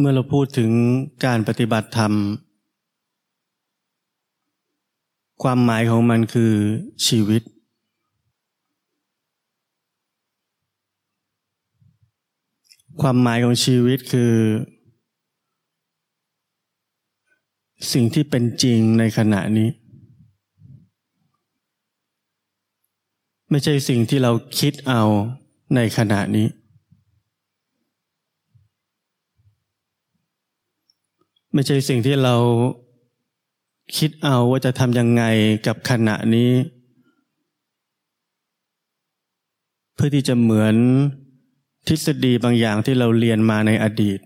เมื่อเราพูดถึงการปฏิบัติธรรม ความหมายของมันคือชีวิต ความหมายของชีวิตคือ สิ่งที่เป็นจริงในขณะนี้ ไม่ใช่สิ่งที่เราคิดเอาในขณะนี้ ไม่ใช่สิ่งที่เราคิดเอาว่าจะทำยังไงกับขณะนี้ เพื่อที่จะเหมือนทฤษฎีบางอย่างที่เราเรียนมาในอดีต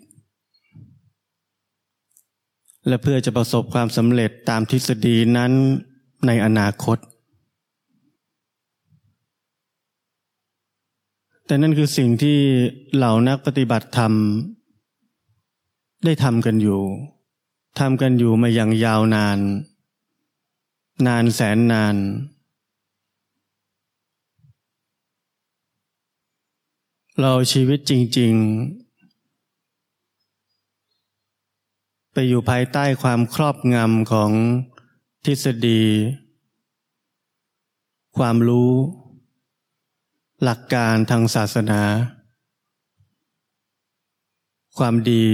และเพื่อจะประสบความสำเร็จตามทฤษฎีนั้นในอนาคต แต่นั่นคือสิ่งที่เหล่านักปฏิบัติธรรม ได้ทำกันอยู่ทำกันอยู่มาอย่างยาวนาน นานแสนนาน เราชีวิตจริง ๆ ไปอยู่ภายใต้ความครอบงำของทฤษฎี ความรู้ หลักการทางศาสนา ความดี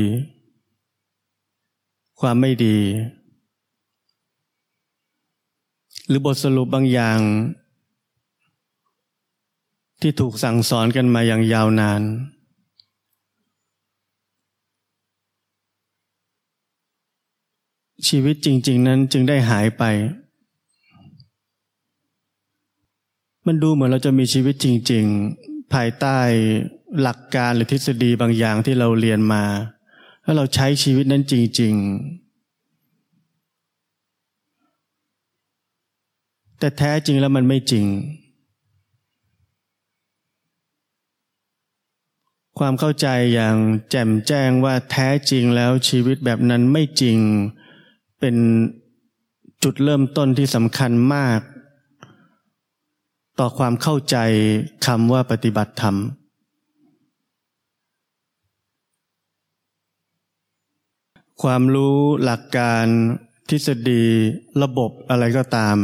ความไม่ดี หรือบทสรุปบางอย่าง ที่ถูกสั่งสอนกันมาอย่างยาวนาน ชีวิตจริง ๆ นั้นจึงได้หายไป มันดูเหมือนเราจะมีชีวิตจริง ๆ ภายใต้หลักการหรือทฤษฎีบางอย่างที่เราเรียนมา ถ้าเราใช้ชีวิตนั้นจริง ๆ แต่แท้จริงแล้วมันไม่จริง ความเข้าใจอย่างแจ่มแจ้งว่าแท้จริงแล้วชีวิตแบบนั้นไม่จริง เป็นจุดเริ่มต้นที่สำคัญมาก ต่อความเข้าใจคำว่าปฏิบัติธรรม ความรู้หลักการทฤษฎีระบบอะไรก็ตาม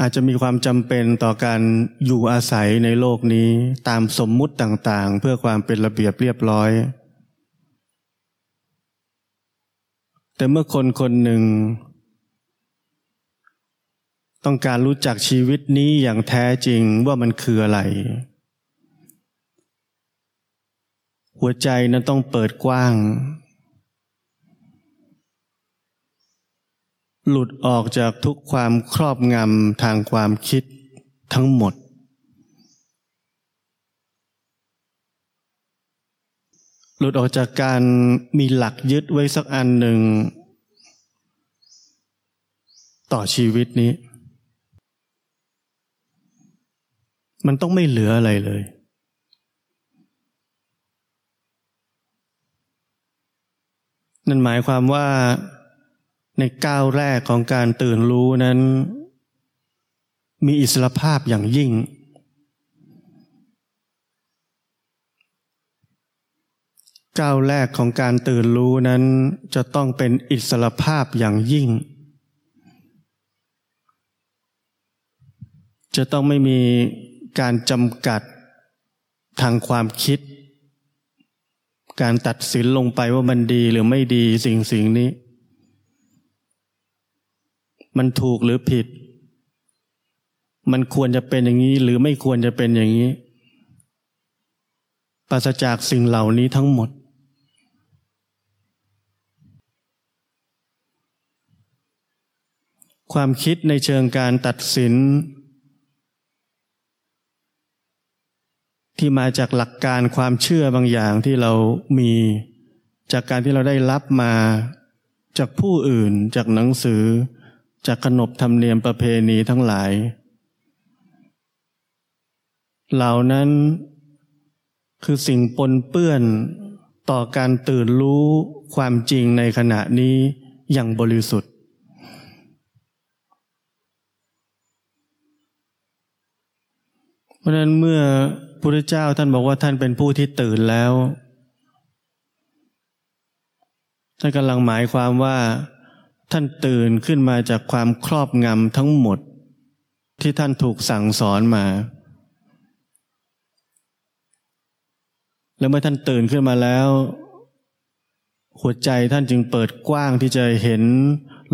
อาจจะมีความจำเป็นต่อการอยู่อาศัยในโลกนี้ตามสมมุติต่างๆ เพื่อความเป็นระเบียบเรียบร้อย แต่เมื่อคนคนหนึ่ง ต้องการรู้จักชีวิตนี้อย่างแท้จริงว่ามันคืออะไร หัวใจนั้นต้องเปิดกว้าง หลุดออกจากทุกความครอบงำทางความคิดทั้งหมด หลุดออกจากการมีหลักยึดไว้สักอันหนึ่ง ต่อชีวิตนี้ มันต้องไม่เหลืออะไรเลย นั่นหมายความว่าในก้าวแรกของการตื่นรู้นั้น มีอิสรภาพอย่างยิ่ง ก้าวแรกของการตื่นรู้นั้นจะต้องเป็นอิสรภาพอย่างยิ่ง จะต้องไม่มีการจำกัดทางความคิด การตัดสินลงไปว่ามันดีหรือไม่ดีสิ่งสิ่งนี้ มันถูกหรือผิด มันควรจะเป็นอย่างนี้หรือไม่ควรจะเป็นอย่างนี้ปราศจากสิ่งเหล่านี้ทั้งหมด ความคิดในเชิงการตัดสิน ที่มาจากหลักการความเชื่อบางอย่างที่เรามี จากการที่เราได้รับมา จากผู้อื่น จากหนังสือ จากขนบธรรมเนียมประเพณีทั้งหลาย เหล่านั้นคือสิ่งปนเปื้อนต่อการตื่นรู้ความจริงในขณะนี้อย่างบริสุทธิ์ เพราะนั้นเมื่อ พุทธเจ้าท่านบอกว่าท่านเป็นผู้ที่ตื่นแล้ว ท่านกำลังหมายความว่า ท่านตื่นขึ้นมาจากความครอบงำทั้งหมด ที่ท่านถูกสั่งสอนมา แล้วเมื่อท่านตื่นขึ้นมาแล้ว หัวใจท่านจึงเปิดกว้างที่จะเห็น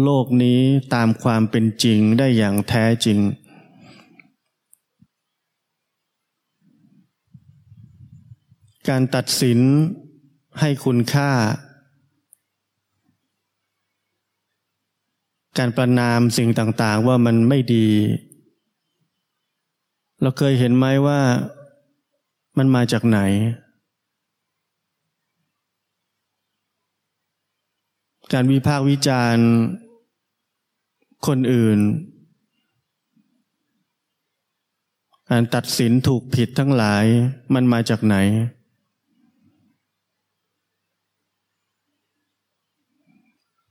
โลกนี้ตามความเป็นจริงได้อย่างแท้จริง การตัดสินให้คุณค่า การประนามสิ่งต่างๆว่ามันไม่ดี เราเคยเห็นไหมว่ามันมาจากไหน การวิพากษ์วิจารณ์คนอื่น การตัดสินถูกผิดทั้งหลายมันมาจากไหน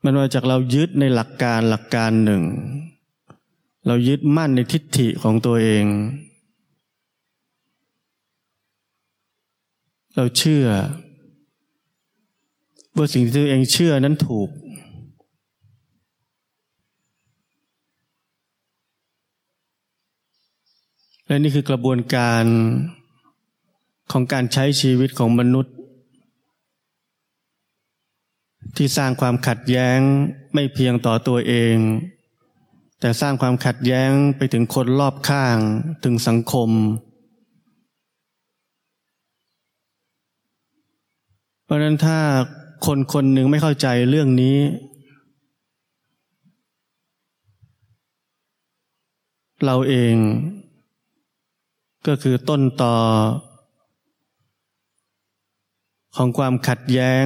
มันมาจากเรายึดในหลักการหลักการหนึ่ง เรายึดมั่นในทิฏฐิของตัวเอง เราเชื่อ ว่าสิ่งที่ตัวเองเชื่อนั้นถูก และนี่คือกระบวนการของการใช้ชีวิตของมนุษย์ ที่สร้างความขัดแย้งไม่เพียงต่อตัวเอง แต่สร้างความขัดแย้งไปถึงคนรอบข้างถึงสังคม เพราะนั้นถ้าคนคนหนึ่งไม่เข้าใจเรื่องนี้ เราเอง ก็คือต้นต่อ ของความขัดแย้ง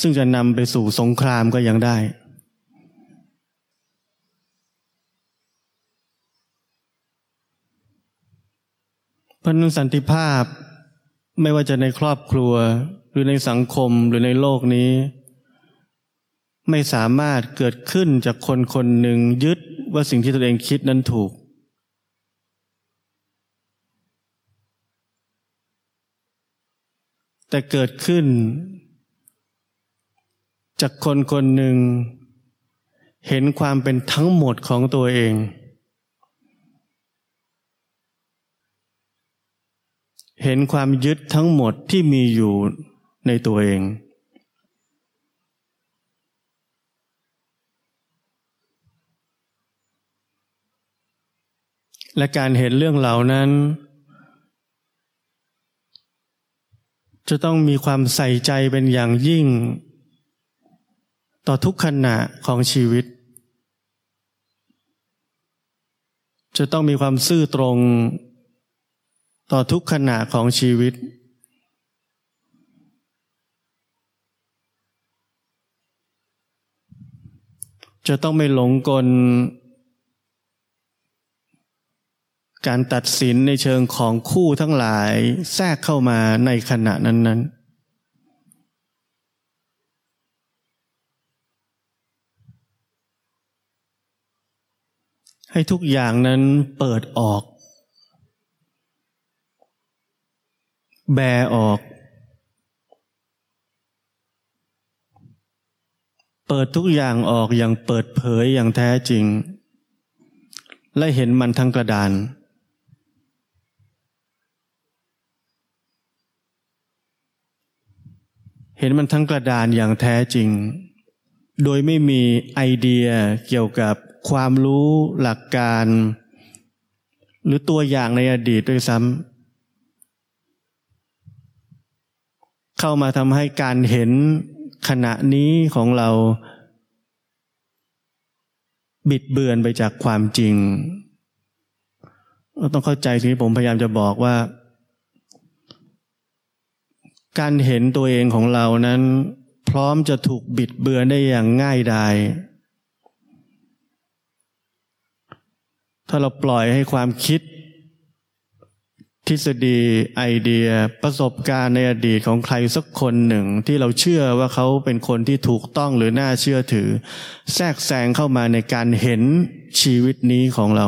ซึ่งจะนำไปสู่สงครามก็ยังได้เพราะนั้นสันติภาพไม่ว่าจะในครอบครัวหรือในสังคมหรือในโลกนี้ ไม่สามารถเกิดขึ้นจากคนคนหนึ่งยึดว่าสิ่งที่ตนเองคิดนั้นถูกแต่เกิดขึ้น จากคนคนหนึ่ง เห็นความเป็นทั้งหมดของตัวเอง เห็นความยึดทั้งหมดที่มีอยู่ในตัวเอง และการเห็นเรื่องเหล่านั้น จะต้องมีความใส่ใจเป็นอย่างยิ่ง ต่อทุกขณะของชีวิต จะต้องมีความซื่อตรง ต่อทุกขณะของชีวิต จะต้องไม่หลงกล การตัดสินในเชิงของคู่ทั้งหลายแทรกเข้ามาในขณะนั้นๆ ให้ทุกอย่างนั้นเปิดออก แบออก เปิดทุกอย่างออกอย่างเปิดเผยอย่างแท้จริง และเห็นมันทั้งกระดาน เห็นมันทั้งกระดานอย่างแท้จริง โดยไม่มีไอเดียเกี่ยวกับ ความรู้หลักการ หรือตัวอย่างในอดีตด้วยซ้ำเข้ามาทำให้การเห็นขณะนี้ของเรา บิดเบือนไปจากความจริงเราต้องเข้าใจสิ่งที่ผมพยายามจะบอกว่า การเห็นตัวเองของเรานั้น พร้อมจะถูกบิดเบือนได้อย่างง่ายดาย ถ้าเราปล่อยให้ความคิด ทฤษฎีไอเดียประสบการณ์ในอดีตของใครสักคนหนึ่ง ที่เราเชื่อว่าเขาเป็นคนที่ถูกต้องหรือน่าเชื่อถือ แทรกแซงเข้ามาในการเห็นชีวิตนี้ของเรา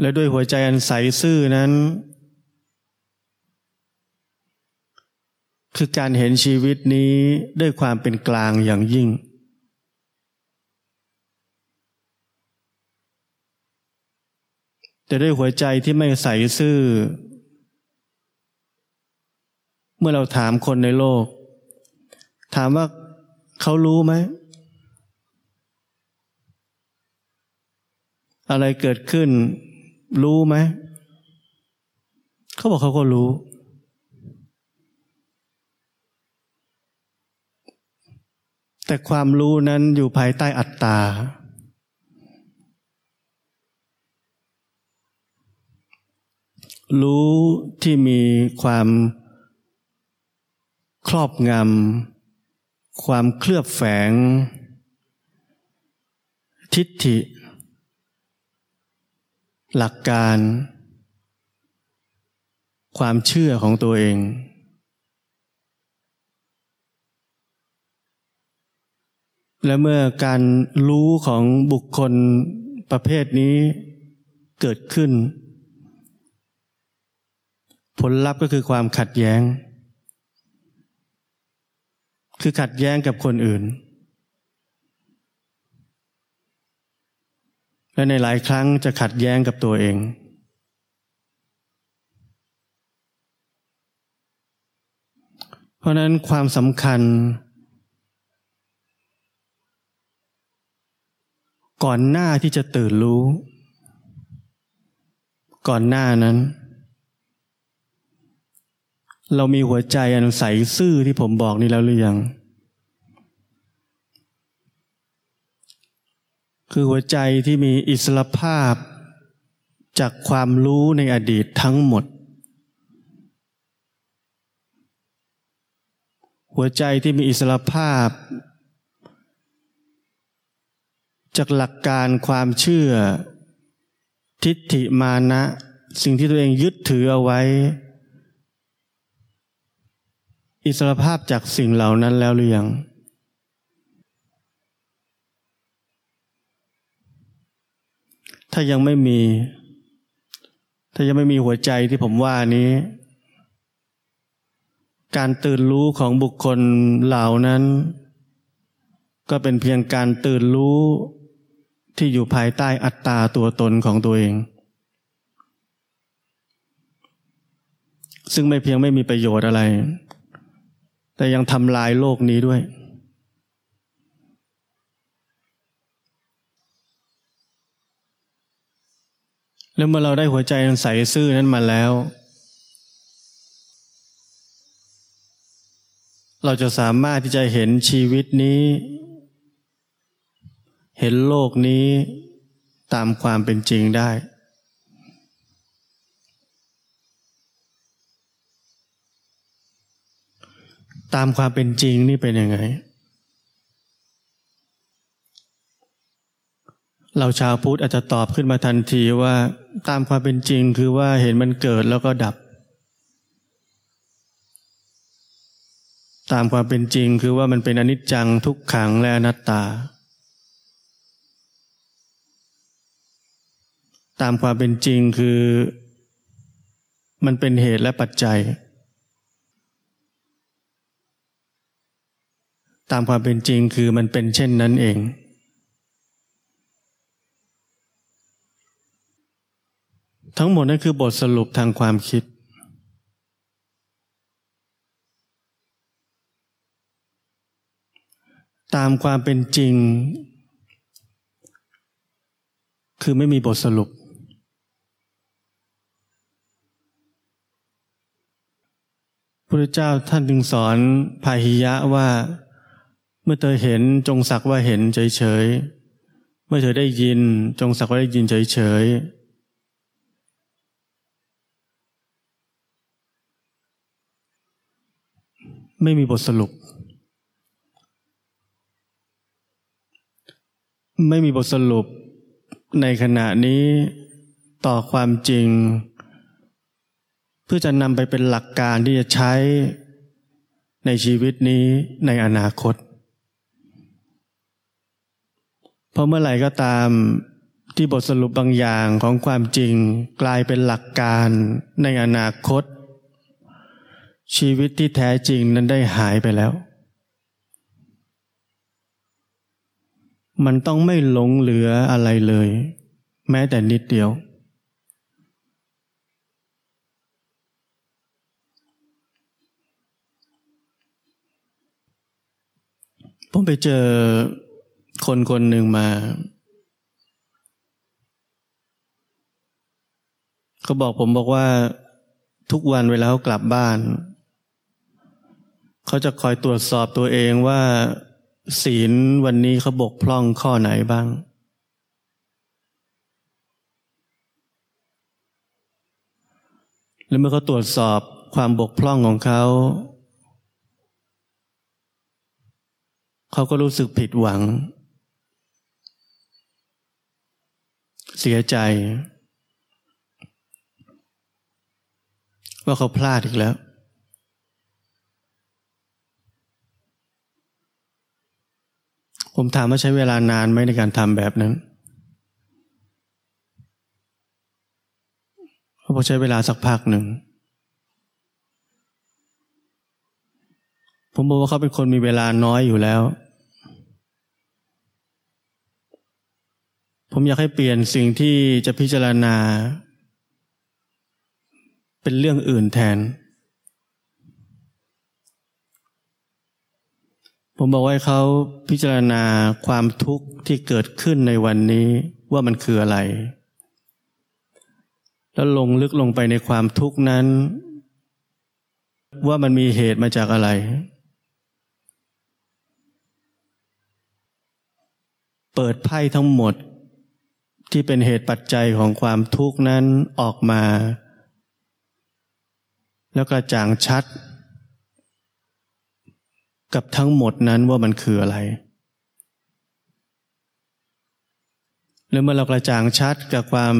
และด้วยหัวใจอันใสซื่อนั้น คือการเห็นชีวิตนี้ด้วยความเป็นกลางอย่างยิ่ง แต่ด้วยหัวใจที่ไม่ใสซื่อ เมื่อเราถามคนในโลก ถามว่าเขารู้ไหม อะไรเกิดขึ้น รู้ไหม เขาบอกเขาก็รู้ แต่ความรู้นั้นอยู่ภายใต้อัตตา รู้ที่มีความครอบงำ ความเคลือบแฝง ทิฏฐิ หลักการ ความเชื่อของตัวเอง และเมื่อการรู้ของบุคคลประเภทนี้เกิดขึ้น ผลลัพธ์ก็คือความขัดแย้ง คือขัดแย้งกับคนอื่น และในหลายครั้งจะขัดแย้งกับตัวเอง เพราะนั้นความสำคัญ ก่อนหน้าที่จะตื่นรู้ ก่อนหน้านั้น เรามีหัวใจอันใสซื่อที่ผมบอกนี่แล้วหรือยัง คือหัวใจที่มีอิสรภาพจากความรู้ในอดีตทั้งหมด หัวใจที่มีอิสรภาพ จากหลักการความเชื่อ ทิฏฐิมานะ สิ่งที่ตัวเองยึดถือเอาไว้ อิสรภาพจากสิ่งเหล่านั้นแล้วหรือยังถ้ายังไม่มี ถ้ายังไม่มีหัวใจที่ผมว่านี้ การตื่นรู้ของบุคคลเหล่านั้น ก็เป็นเพียงการตื่นรู้ ที่อยู่ภายใต้อัตตาตัวตนของตัวเอง ซึ่งไม่เพียงไม่มีประโยชน์อะไร แต่ยังทำลายโลกนี้ด้วย แล้วเมื่อเราได้หัวใจใสซื่อนั้นมาแล้ว เราจะสามารถที่จะเห็นชีวิตนี้ เห็นโลกนี้ตามความเป็นจริงได้ ตามความเป็นจริงนี่เป็นยังไง เราชาวพุทธอาจจะตอบขึ้นมาทันทีว่าตามความเป็นจริงคือว่าเห็นมันเกิดแล้วก็ดับ ตามความเป็นจริงคือว่ามันเป็นอนิจจังทุกขังและอนัตตา ตามความเป็นจริงคือ มันเป็นเหตุและปัจจัย ตามความเป็นจริงคือมันเป็นเช่นนั้นเอง ทั้งหมดนั่นคือบทสรุปทางความคิด ตามความเป็นจริงคือไม่มีบทสรุป พระเจ้าท่านจึงสอนพาหิยะว่า เมื่อเธอเห็นจงสักว่าเห็นเฉยๆเมื่อเธอได้ยินจงสักว่าได้ยินเฉยๆไม่มีบทสรุป ไม่มีบทสรุปในขณะนี้ต่อความจริง เพื่อจะนำไปเป็นหลักการที่จะใช้ในชีวิตนี้ในอนาคต เพราะเมื่อไหร่ก็ตามที่บทสรุปบางอย่างของความจริงกลายเป็นหลักการในอนาคต ชีวิตที่แท้จริงนั้นได้หายไปแล้ว มันต้องไม่หลงเหลืออะไรเลย แม้แต่นิดเดียว ผมไปเจอคนคนหนึ่งมา เขาบอกผมบอกว่าทุกวันเวลาเขากลับบ้าน เขาจะคอยตรวจสอบตัวเองว่า ศีลวันนี้เขาบกพร่องข้อไหนบ้าง แล้วเมื่อเขาตรวจสอบความบกพร่องของเขา เขาก็รู้สึกผิดหวัง เสียใจ ว่าเขาพลาดอีกแล้ว ผมถามว่าใช้เวลานานไหมในการทำแบบนั้นเขาบอกใช้เวลาสักพักหนึ่ง ผมบอกว่าเขาเป็นคนมีเวลาน้อยอยู่แล้ว ผมอยากให้เปลี่ยนสิ่งที่จะพิจารณา เป็นเรื่องอื่นแทน ผมบอกว่าเขาพิจารณาความทุกข์ที่เกิดขึ้นในวันนี้ว่ามันคืออะไร แล้วลงลึกลงไปในความทุกข์นั้นว่ามันมีเหตุมาจากอะไร เปิดไพ่ทั้งหมดที่เป็นเหตุปัจจัยของความทุกข์นั้นออกมา แล้วกระจ่างชัด กับทั้งหมดนั้นว่ามันคืออะไร แล้วเมื่อเรากระจ่างชัดกับความ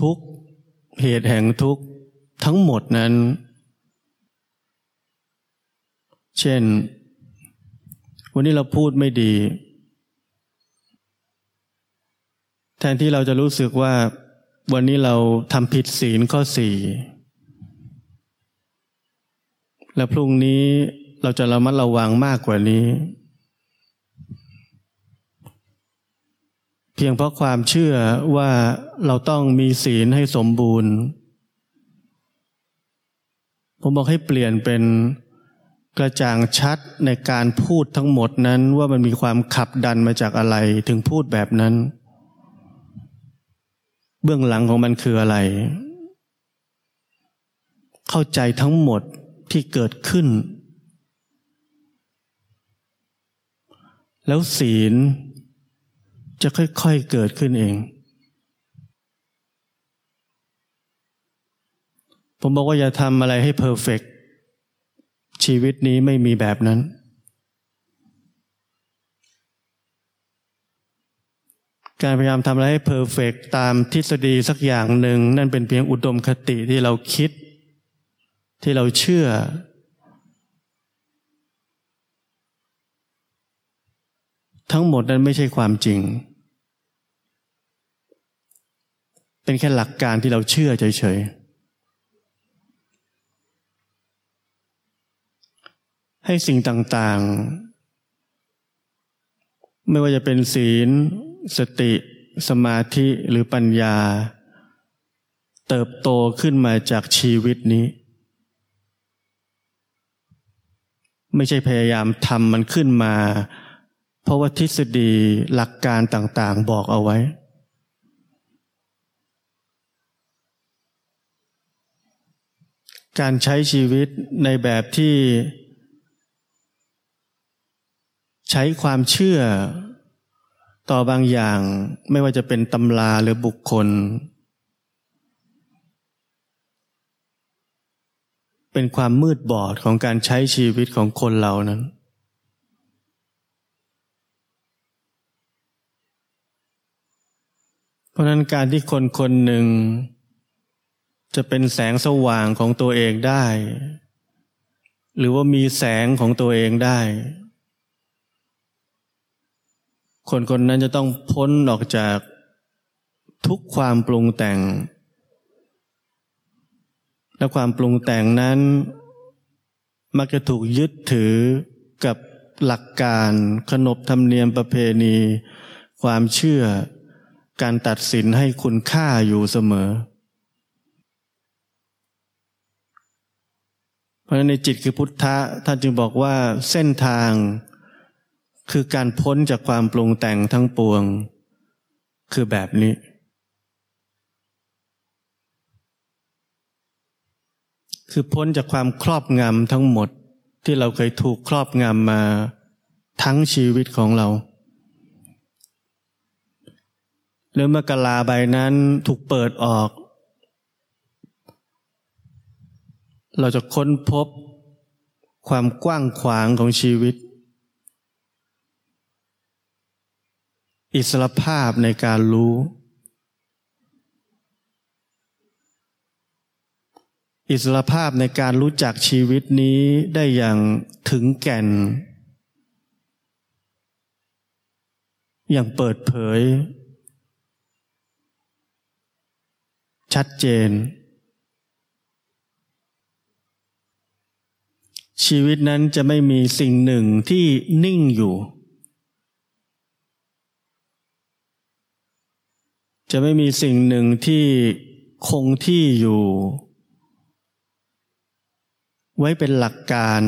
ทุกข์เหตุแห่งทุกข์ทั้งหมดนั้น เช่น วันนี้เราพูดไม่ดี แทนที่เราจะรู้สึกว่าวันนี้เราทำผิดศีลข้อสี่และพรุ่งนี้เราจะระมัดระวังมากกว่านี้ เพียงเพราะความเชื่อว่าเราต้องมีศีลให้สมบูรณ์ ผมบอกให้เปลี่ยนเป็นกระจ่างชัดในการพูดทั้งหมดนั้นว่ามันมีความขับดันมาจากอะไรถึงพูดแบบนั้น เบื้องหลังของมันคืออะไร เข้าใจทั้งหมดที่เกิดขึ้น แล้วศีลจะค่อยๆเกิดขึ้นเอง ผมบอกว่าอย่าทำอะไรให้เพอร์เฟกชีวิตนี้ไม่มีแบบนั้น การพยายามทำอะไรให้เพอร์เฟกตามทฤษฎีสักอย่างหนึ่ง นั่นเป็นเพียงอุดมคติที่เราคิด ที่เราเชื่อ ทั้งหมดนั้นไม่ใช่ความจริง เป็นแค่หลักการที่เราเชื่อเฉยๆ ให้สิ่งต่างๆ ไม่ว่าจะเป็นศีล สติสมาธิหรือปัญญา เติบโตขึ้นมาจากชีวิตนี้ ไม่ใช่พยายามทำมันขึ้นมา เพราะว่าทฤษฎีหลักการต่างๆบอกเอาไว้ การใช้ชีวิตในแบบที่ ใช้ความเชื่อ ต่อบางอย่างไม่ว่าจะเป็นตำราหรือบุคคล เป็นความมืดบอดของการใช้ชีวิตของคนเรานั้น เพราะนั้นการที่คนคนหนึ่ง จะเป็นแสงสว่างของตัวเองได้ หรือว่ามีแสงของตัวเองได้ คนคนนั้นจะต้องพ้นออกจากทุกความปรุงแต่ง และความปรุงแต่งนั้น มักจะถูกยึดถือกับหลักการขนบธรรมเนียมประเพณี ความเชื่อ การตัดสินให้คุณค่าอยู่เสมอ เพราะฉะนั้นในจิตคือพุทธะท่านจึงบอกว่าเส้นทาง คือการพ้นจากความปรุงแต่งทั้งปวง คือแบบนี้ คือพ้นจากความครอบงำทั้งหมดที่เราเคยถูกครอบงำมาทั้งชีวิตของเราหรือเมื่อกลาใบนั้นถูกเปิดออก เราจะค้นพบความกว้างขวางของชีวิต อิสรภาพในการรู้ อิสรภาพในการรู้จักชีวิตนี้ได้อย่างถึงแก่น อย่างเปิดเผย ชัดเจน ชีวิตนั้นจะไม่มีสิ่งหนึ่งที่นิ่งอยู่ จะไม่มีสิ่งหนึ่งที่คงที่อยู่ ไว้เป็นหลักการ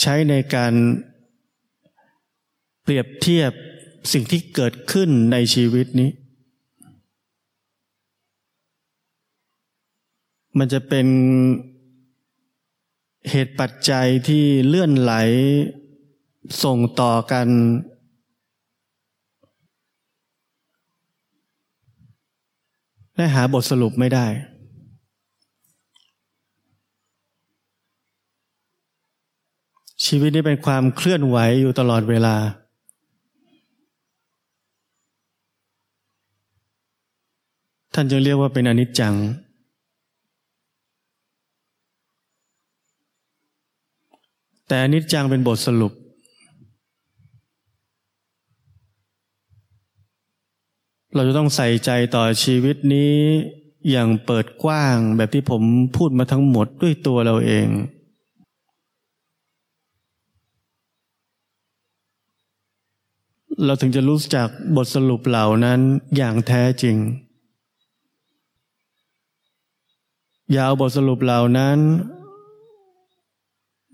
ใช้ในการเปรียบเทียบสิ่งที่เกิดขึ้นในชีวิตนี้ มันจะเป็นเหตุปัจจัยที่เลื่อนไหลส่งต่อกัน และหาบทสรุปไม่ได้ ชีวิตนี้เป็นความเคลื่อนไหวอยู่ตลอดเวลา ท่านจึงเรียกว่าเป็นอนิจจัง แต่อนิจจังเป็นบทสรุป เราจะต้องใส่ใจต่อชีวิตนี้อย่างเปิดกว้างแบบที่ผมพูดมาทั้งหมดด้วยตัวเราเอง เราถึงจะรู้จักบทสรุปเหล่านั้นอย่างแท้จริง อย่าเอาบทสรุปเหล่านั้น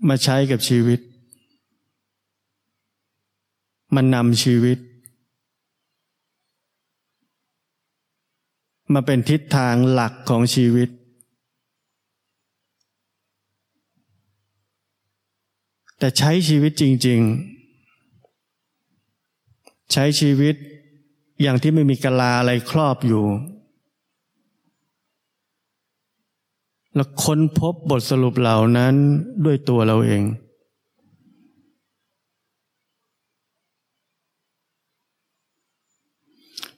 มาใช้กับชีวิต มันนำชีวิต มาเป็นทิศทางหลักของชีวิต แต่ใช้ชีวิตจริง ๆ ใช้ชีวิตอย่างที่ไม่มีกลาอะไรครอบอยู่ แล้วค้นพบบทสรุปเหล่านั้นด้วยตัวเราเอง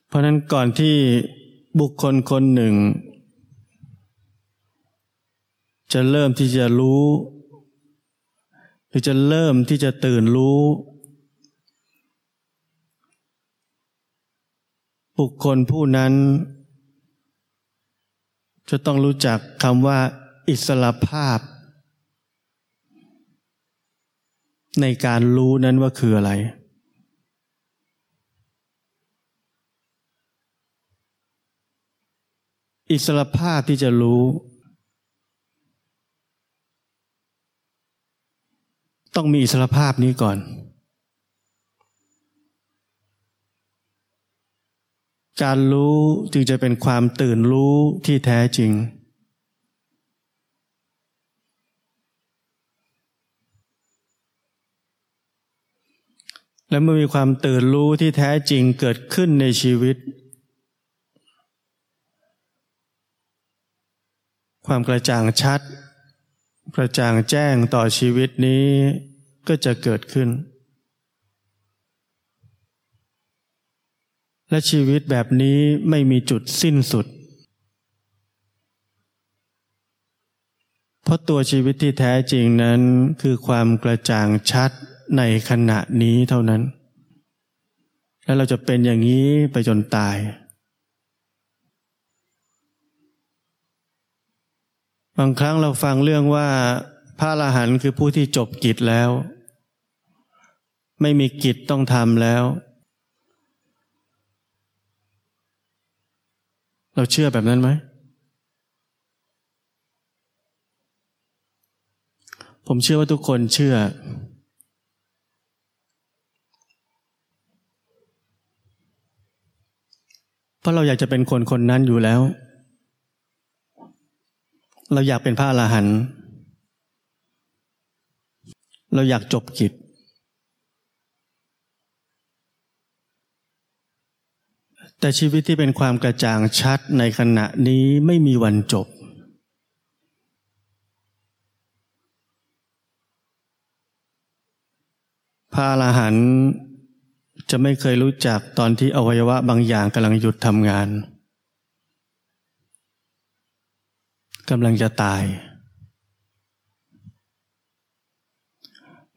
เพราะนั้นก่อนที่ บุคคลคนหนึ่ง จะเริ่มที่จะรู้ หรือจะเริ่มที่จะตื่นรู้ บุคคลผู้นั้น จะต้องรู้จักคำว่า อิสระภาพ ในการรู้นั้นว่าคืออะไร อิสรภาพที่จะรู้ ต้องมีอิสรภาพนี้ก่อน การรู้จึงจะเป็นความตื่นรู้ที่แท้จริง และเมื่อมีความตื่นรู้ที่แท้จริงเกิดขึ้นในชีวิต ความกระจ่างชัด กระจ่างแจ้งต่อชีวิตนี้ก็จะเกิดขึ้น และชีวิตแบบนี้ไม่มีจุดสิ้นสุด เพราะตัวชีวิตที่แท้จริงนั้นคือความกระจ่างชัดในขณะนี้เท่านั้น แล้วเราจะเป็นอย่างนี้ไปจนตาย บางครั้งเราฟังเรื่องว่าพระอรหันต์คือผู้ที่จบกิจแล้ว ไม่มีกิจต้องทำแล้ว เราเชื่อแบบนั้นไหม ผมเชื่อว่าทุกคนเชื่อ เพราะเราอยากจะเป็นคนคนนั้นอยู่แล้ว เราอยากเป็นพระอรหันต์เราอยากจบกิจ แต่ชีวิตที่เป็นความกระจ่างชัดในขณะนี้ไม่มีวันจบ พระอรหันต์จะไม่เคยรู้จักตอนที่อวัยวะบางอย่างกำลังหยุดทำงาน กำลังจะตาย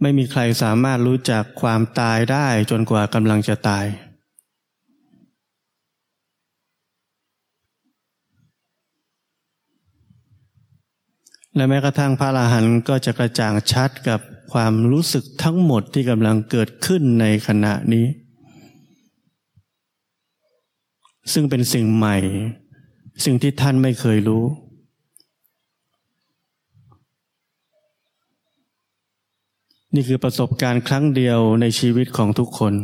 ไม่มีใครสามารถรู้จักความตายได้จนกว่ากำลังจะตาย และแม้กระทั่งพระอรหันต์ก็จะกระจ่างชัดกับความรู้สึกทั้งหมดที่กำลังเกิดขึ้นในขณะนี้ ซึ่งเป็นสิ่งใหม่ สิ่งที่ท่านไม่เคยรู้ นี่คือประสบการณ์ครั้งเดียวในชีวิตของทุกคน